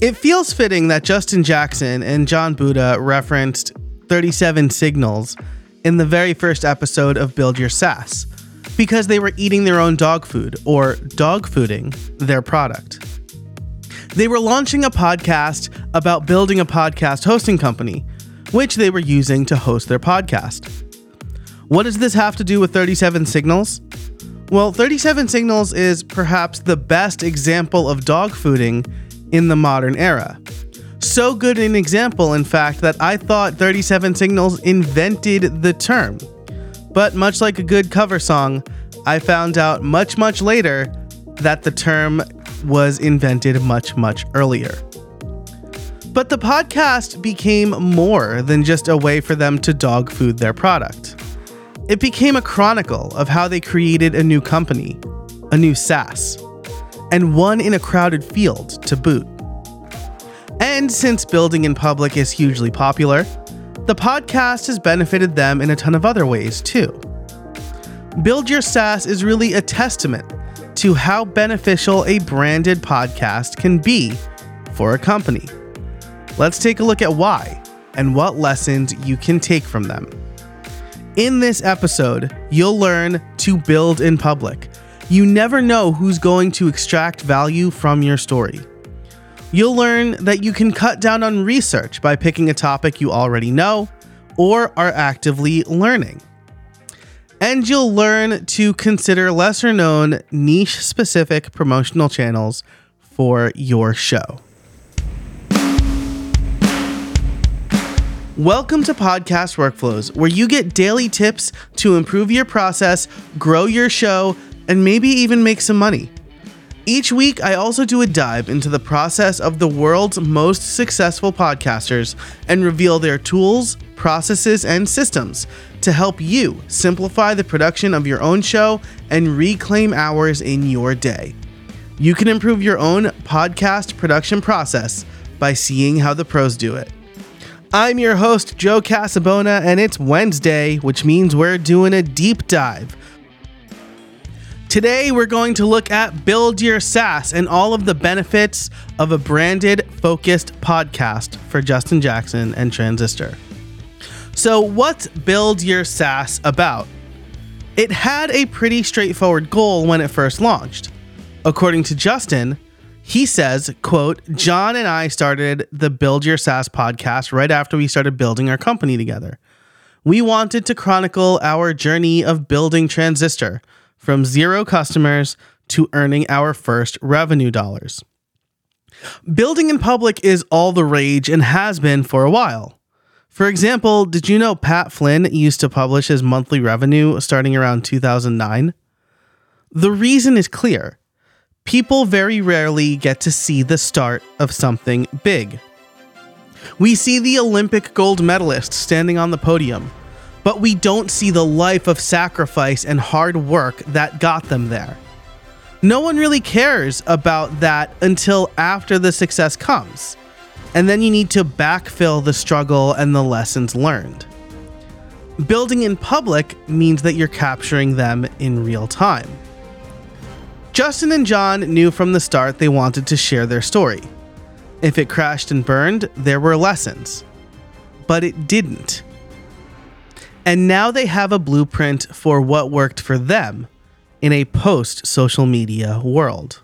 It feels fitting that Justin Jackson and Jon Buda referenced 37signals in the very first episode of Build Your SaaS because they were eating their own dog food or dog fooding their product. They were launching a podcast about building a podcast hosting company, which they were using to host their podcast. What does this have to do with 37signals? Well, 37signals is perhaps the best example of dog fooding in the modern era. So good an example, in fact, that I thought 37signals invented the term. But much like a good cover song, I found out much, much later that the term was invented much, much earlier. But the podcast became more than just a way for them to dog food their product. It became a chronicle of how they created a new company, a new SaaS, and one in a crowded field to boot. And since building in public is hugely popular, the podcast has benefited them in a ton of other ways too. Build Your SaaS is really a testament to how beneficial a branded podcast can be for a company. Let's take a look at why and what lessons you can take from them. In this episode, you'll learn to build in public. You never know who's going to extract value from your story. You'll learn that you can cut down on research by picking a topic you already know or are actively learning. And you'll learn to consider lesser known, niche specific promotional channels for your show. Welcome to Podcast Workflows, where you get daily tips to improve your process, grow your show, and maybe even make some money. Each week, I also do a dive into the process of the world's most successful podcasters and reveal their tools, processes, and systems to help you simplify the production of your own show and reclaim hours in your day. You can improve your own podcast production process by seeing how the pros do it. I'm your host, Joe Casabona, and it's Wednesday, which means we're doing a deep dive Today, we're going to look at Build Your SaaS and all of the benefits of a branded, focused podcast for Justin Jackson and Transistor. So, what's Build Your SaaS about? It had a pretty straightforward goal when it first launched. According to Justin, he says, quote, Jon and I started the Build Your SaaS podcast right after we started building our company together. We wanted to chronicle our journey of building Transistor from zero customers to earning our first revenue dollars. Building in public is all the rage and has been for a while. For example, did you know Pat Flynn used to publish his monthly revenue starting around 2009? The reason is clear. People very rarely get to see the start of something big. We see the Olympic gold medalist standing on the podium, but we don't see the life of sacrifice and hard work that got them there. No one really cares about that until after the success comes, and then you need to backfill the struggle and the lessons learned. Building in public means that you're capturing them in real time. Justin and Jon knew from the start they wanted to share their story. If it crashed and burned, there were lessons. But it didn't. And now they have a blueprint for what worked for them in a post social media world.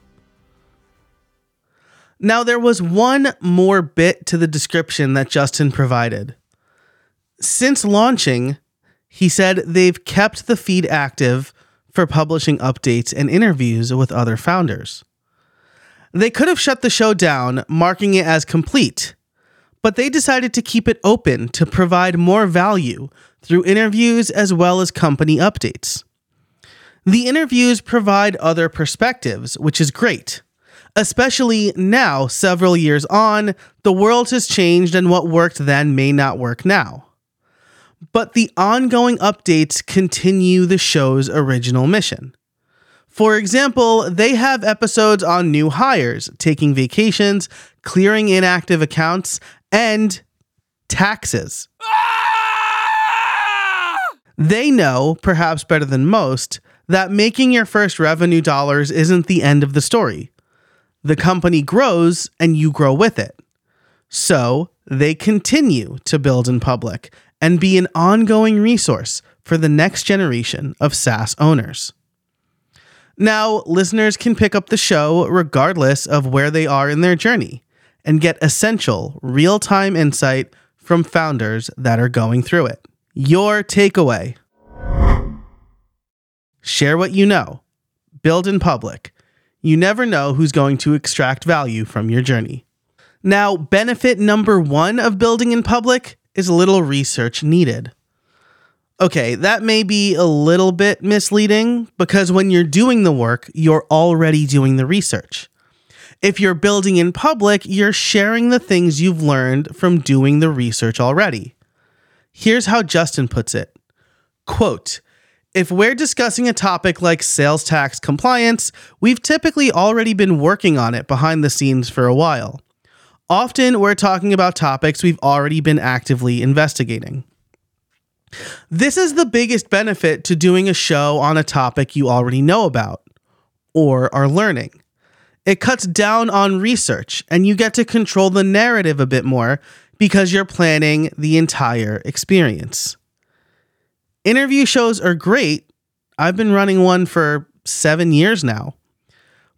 Now, there was one more bit to the description that Justin provided. Since launching, he said they've kept the feed active for publishing updates and interviews with other founders. They could have shut the show down, marking it as complete, but they decided to keep it open to provide more value through interviews as well as company updates. The interviews provide other perspectives, which is great. Especially now, several years on, the world has changed and what worked then may not work now. But the ongoing updates continue the show's original mission. For example, they have episodes on new hires, taking vacations, clearing inactive accounts, and taxes. Ah! They know, perhaps better than most, that making your first revenue dollars isn't the end of the story. The company grows and you grow with it. So they continue to build in public and be an ongoing resource for the next generation of SaaS owners. Now, listeners can pick up the show regardless of where they are in their journey and get essential, real time insight from founders that are going through it. Your takeaway share what you know, build in public. You never know who's going to extract value from your journey. Now, benefit number one of building in public is little research needed. Okay, that may be a little bit misleading because when you're doing the work, you're already doing the research. If you're building in public, you're sharing the things you've learned from doing the research already. Here's how Justin puts it Quote, if we're discussing a topic like sales tax compliance, we've typically already been working on it behind the scenes for a while. Often, we're talking about topics we've already been actively investigating. This is the biggest benefit to doing a show on a topic you already know about or are learning. It cuts down on research and you get to control the narrative a bit more because you're planning the entire experience. Interview shows are great. I've been running one for seven years now.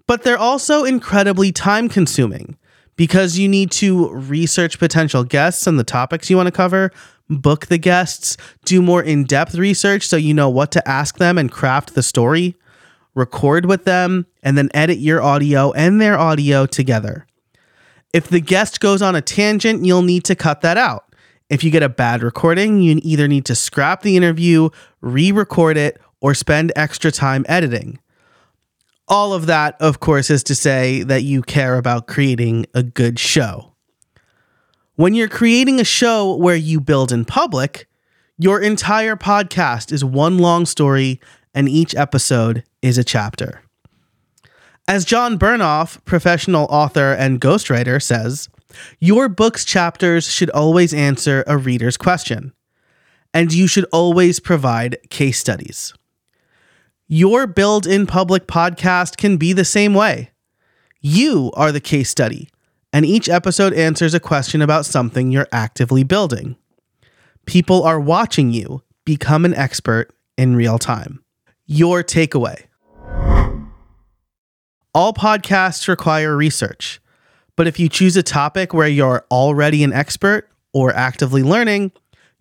But they're also incredibly time consuming because you need to research potential guests and the topics you want to cover, book the guests, do more in depth research so you know what to ask them and craft the story, record with them, and then edit your audio and their audio together. If the guest goes on a tangent, you'll need to cut that out. If you get a bad recording, you either need to scrap the interview, re record it, or spend extra time editing. All of that, of course, is to say that you care about creating a good show. When you're creating a show where you build in public, your entire podcast is one long story and each episode is a chapter. As Josh Bernoff, professional author and ghostwriter, says, your book's chapters should always answer a reader's question, and you should always provide case studies. Your build in public podcast can be the same way. You are the case study and each episode answers a question about something you're actively building. People are watching you become an expert in real time. Your takeaway All podcasts require research, but if you choose a topic where you're already an expert or actively learning,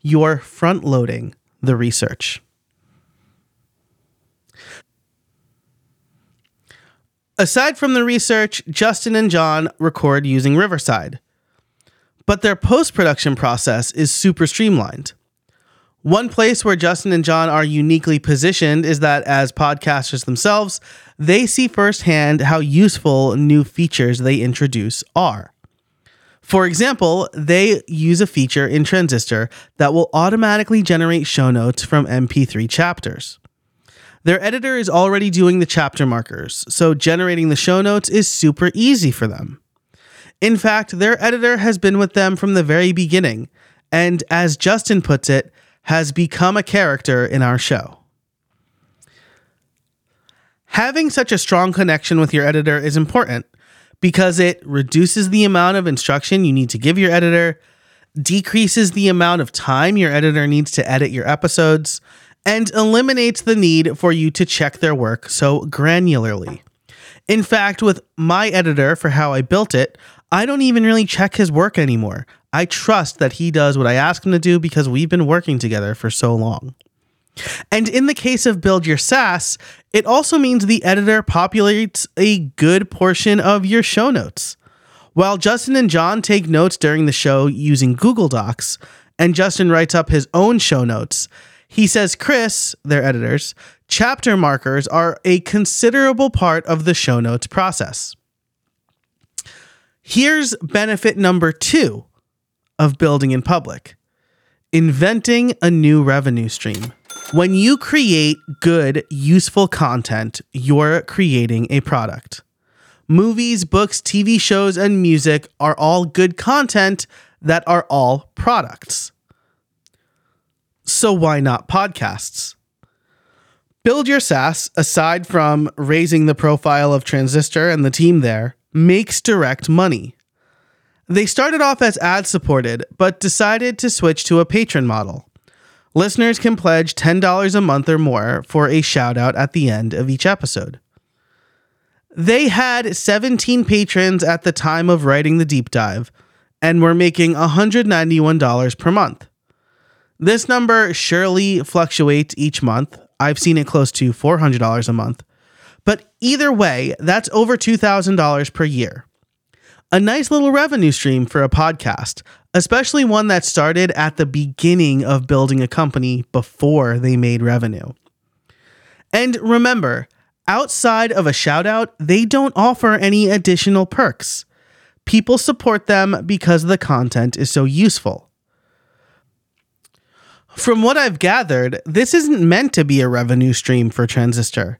you're front loading the research. Aside from the research, Justin and Jon record using Riverside. But their post production process is super streamlined. One place where Justin and Jon are uniquely positioned is that as podcasters themselves, they see firsthand how useful new features they introduce are. For example, they use a feature in Transistor that will automatically generate show notes from MP3 chapters. Their editor is already doing the chapter markers, so generating the show notes is super easy for them. In fact, their editor has been with them from the very beginning, and as Justin puts it, has become a character in our show. Having such a strong connection with your editor is important because it reduces the amount of instruction you need to give your editor, decreases the amount of time your editor needs to edit your episodes, and eliminates the need for you to check their work so granularly. In fact, with my editor for how I built it, I don't even really check his work anymore. I trust that he does what I ask him to do because we've been working together for so long. And in the case of Build Your SaaS, it also means the editor populates a good portion of your show notes. While Justin and Jon take notes during the show using Google Docs, and Justin writes up his own show notes, he says Chris, their editors, chapter markers are a considerable part of the show notes process. Here's benefit number two of building in public inventing a new revenue stream. When you create good, useful content, you're creating a product. Movies, books, TV shows, and music are all good content that are all products. So why not podcasts? Build Your SaaS, aside from raising the profile of Transistor and the team there, makes direct money. They started off as ad supported, but decided to switch to a patron model. Listeners can pledge $10 a month or more for a shout out at the end of each episode. They had 17 patrons at the time of writing the deep dive and were making $191 per month. This number surely fluctuates each month. I've seen it close to $400 a month. But either way, that's over $2,000 per year. A nice little revenue stream for a podcast, especially one that started at the beginning of building a company before they made revenue. And remember, outside of a shout out, they don't offer any additional perks. People support them because the content is so useful. From what I've gathered, this isn't meant to be a revenue stream for Transistor.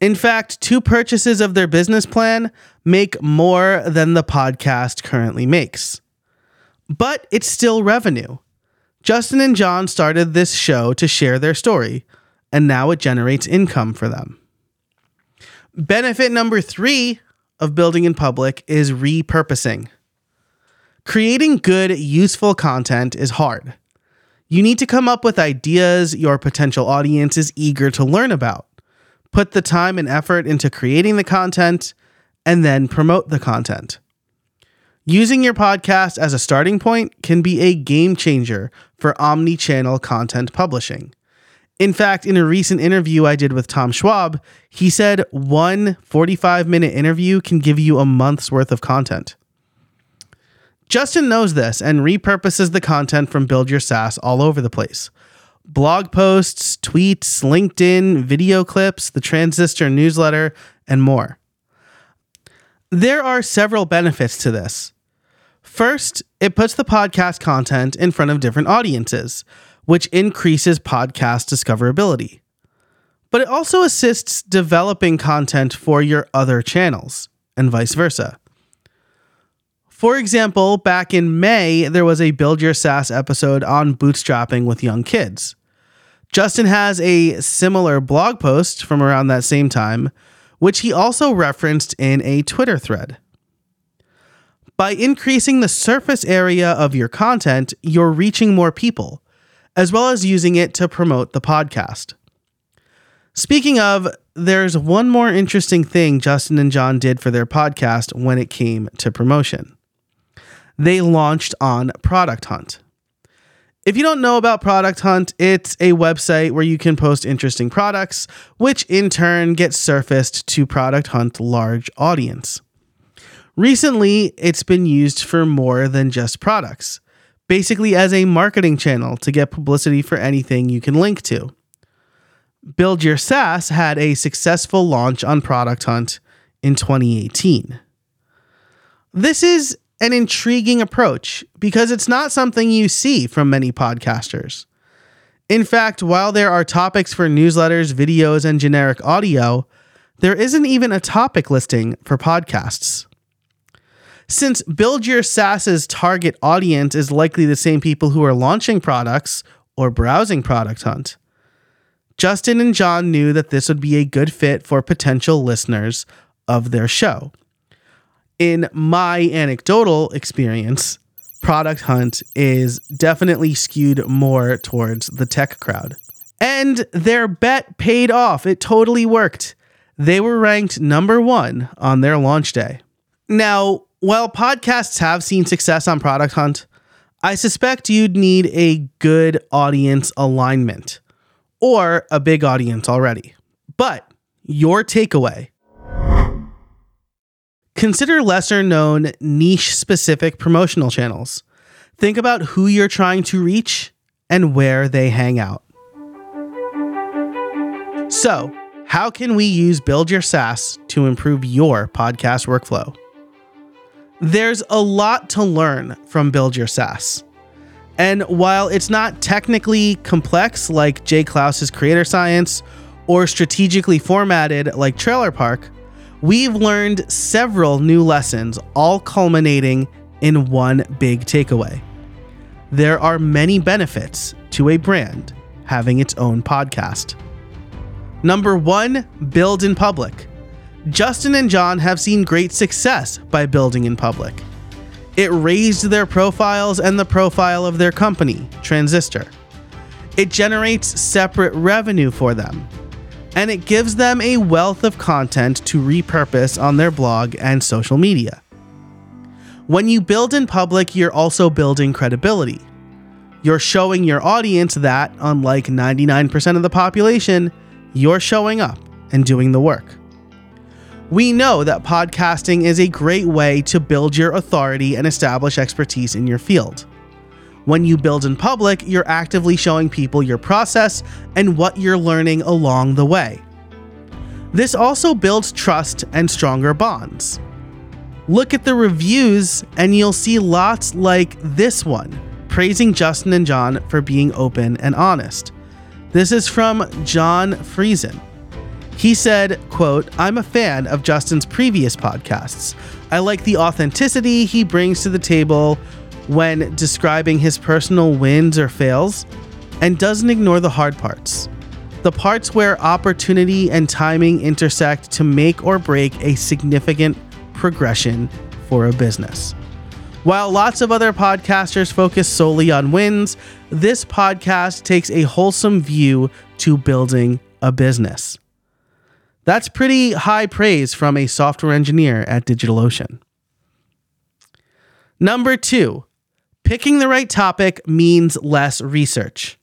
In fact, two purchases of their business plan make more than the podcast currently makes. But it's still revenue. Justin and Jon started this show to share their story, and now it generates income for them. Benefit number three of building in public is repurposing. Creating good, useful content is hard. You need to come up with ideas your potential audience is eager to learn about, put the time and effort into creating the content, and then promote the content. Using your podcast as a starting point can be a game changer for omni channel content publishing. In fact, in a recent interview I did with Tom Schwab, he said one 45 minute interview can give you a month's worth of content. Justin knows this and repurposes the content from Build Your SaaS all over the place. Blog posts, tweets, LinkedIn, video clips, the Transistor newsletter, and more. There are several benefits to this. First, it puts the podcast content in front of different audiences which increases podcast discoverability. But it also assists developing content for your other channels, and vice versa. For example, back in May, there was a Build Your SaaS episode on bootstrapping with young kids. Justin has a similar blog post from around that same time, which he also referenced in a Twitter thread. By increasing the surface area of your content, you're reaching more people, as well as using it to promote the podcast. Speaking of, there's one more interesting thing Justin and Jon did for their podcast when it came to promotion. They launched on Product Hunt. If you don't know about Product Hunt, it's a website where you can post interesting products, which in turn gets surfaced to Product Hunt large audience. Recently, it's been used for more than just products basically as a marketing channel to get publicity for anything you can link to. Build Your SaaS had a successful launch on Product Hunt in 2018. This is an intriguing approach because it's not something you see from many podcasters. In fact, while there are topics for newsletters, videos, and generic audio, there isn't even a topic listing for podcasts. Since Build Your SaaS's target audience is likely the same people who are launching products or browsing Product Hunt, Justin and Jon knew that this would be a good fit for potential listeners of their show. In my anecdotal experience, Product Hunt is definitely skewed more towards the tech crowd. And their bet paid off. It totally worked. They were ranked number one on their launch day. Now, while podcasts have seen success on Product Hunt, I suspect you'd need a good audience alignment or a big audience already. But your takeaway consider lesser known niche specific promotional channels. Think about who you're trying to reach and where they hang out. So, how can we use Build Your SaaS to improve your podcast workflow? There's a lot to learn from Build Your SaaS. And while it's not technically complex like Jay Clouse's Creator Science or strategically formatted like Trailer Park, we've learned several new lessons, all culminating in one big takeaway. There are many benefits to a brand having its own podcast. Number one, build in public. Justin and Jon have seen great success by building in public. It raised their profiles and the profile of their company, Transistor. It generates separate revenue for them. And it gives them a wealth of content to repurpose on their blog and social media. When you build in public, you're also building credibility. You're showing your audience that, unlike 99% of the population, you're showing up and doing the work. We know that podcasting is a great way to build your authority and establish expertise in your field. When you build in public, you're actively showing people your process and what you're learning along the way. This also builds trust and stronger bonds. Look at the reviews, and you'll see lots like this one praising Justin and Jon for being open and honest. This is from John Friesen. He said, quote, I'm a fan of Justin's previous podcasts. I like the authenticity he brings to the table when describing his personal wins or fails and doesn't ignore the hard parts. The parts where opportunity and timing intersect to make or break a significant progression for a business. While lots of other podcasters focus solely on wins, this podcast takes a wholesome view to building a business. That's pretty high praise from a software engineer at DigitalOcean. Number two, Picking the right topic means less research.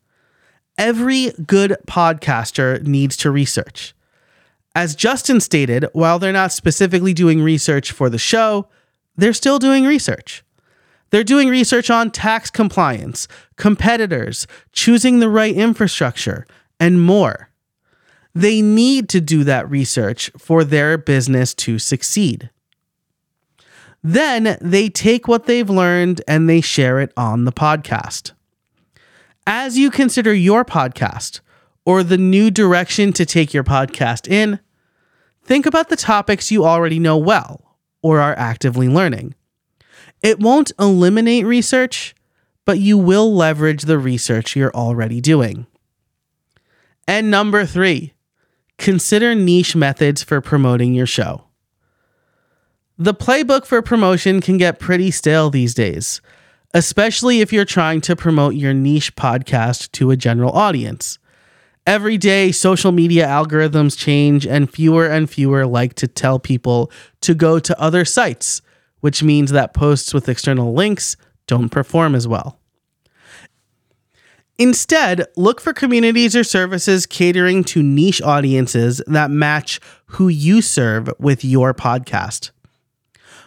Every good podcaster needs to research. As Justin stated, while they're not specifically doing research for the show, they're still doing research. They're doing research on tax compliance, competitors, choosing the right infrastructure, and more. They need to do that research for their business to succeed. Then they take what they've learned and they share it on the podcast. As you consider your podcast or the new direction to take your podcast in, think about the topics you already know well or are actively learning. It won't eliminate research, but you will leverage the research you're already doing. And number three, consider niche methods for promoting your show. The playbook for promotion can get pretty stale these days, especially if you're trying to promote your niche podcast to a general audience. Every day, social media algorithms change, and fewer and fewer like to tell people to go to other sites, which means that posts with external links don't perform as well. Instead, look for communities or services catering to niche audiences that match who you serve with your podcast.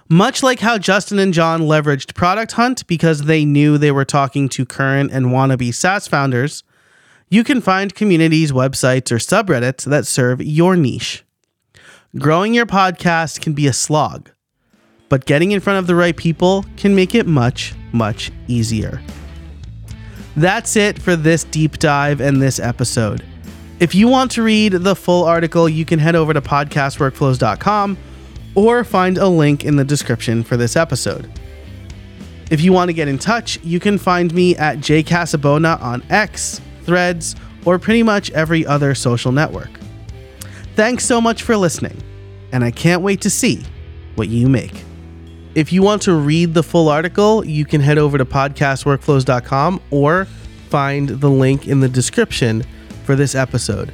Much like how Justin and Jon leveraged Product Hunt because they knew they were talking to current and wannabe SaaS founders, you can find communities, websites, or subreddits that serve your niche. Growing your podcast can be a slog, but getting in front of the right people can make it much, much easier. That's it for this deep dive and this episode. If you want to read the full article, you can head over to podcastworkflows.com or find a link in the description for this episode. If you want to get in touch, you can find me at jcasabona on X, Threads, or pretty much every other social network. Thanks so much for listening, and I can't wait to see what you make. If you want to read the full article, you can head over to podcastworkflows.com or find the link in the description for this episode.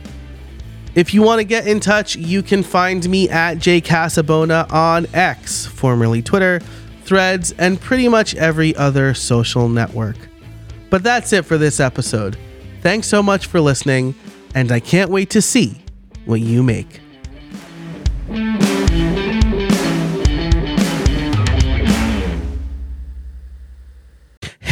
If you want to get in touch, you can find me at jcasabona on X, formerly Twitter, Threads, and pretty much every other social network. But that's it for this episode. Thanks so much for listening, and I can't wait to see what you make.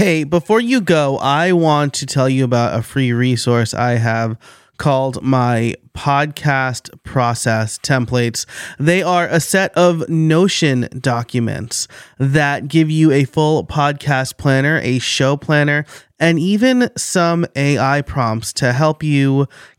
Hey, before you go, I want to tell you about a free resource I have called my podcast process templates. They are a set of Notion documents that give you a full podcast planner, a show planner, and even some AI prompts to help you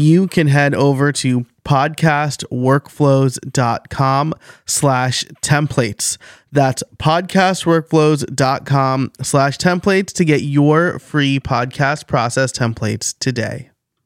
you can head over to podcastworkflows.com slash templates. That's podcastworkflows.com slash templates to get your free podcast process templates today.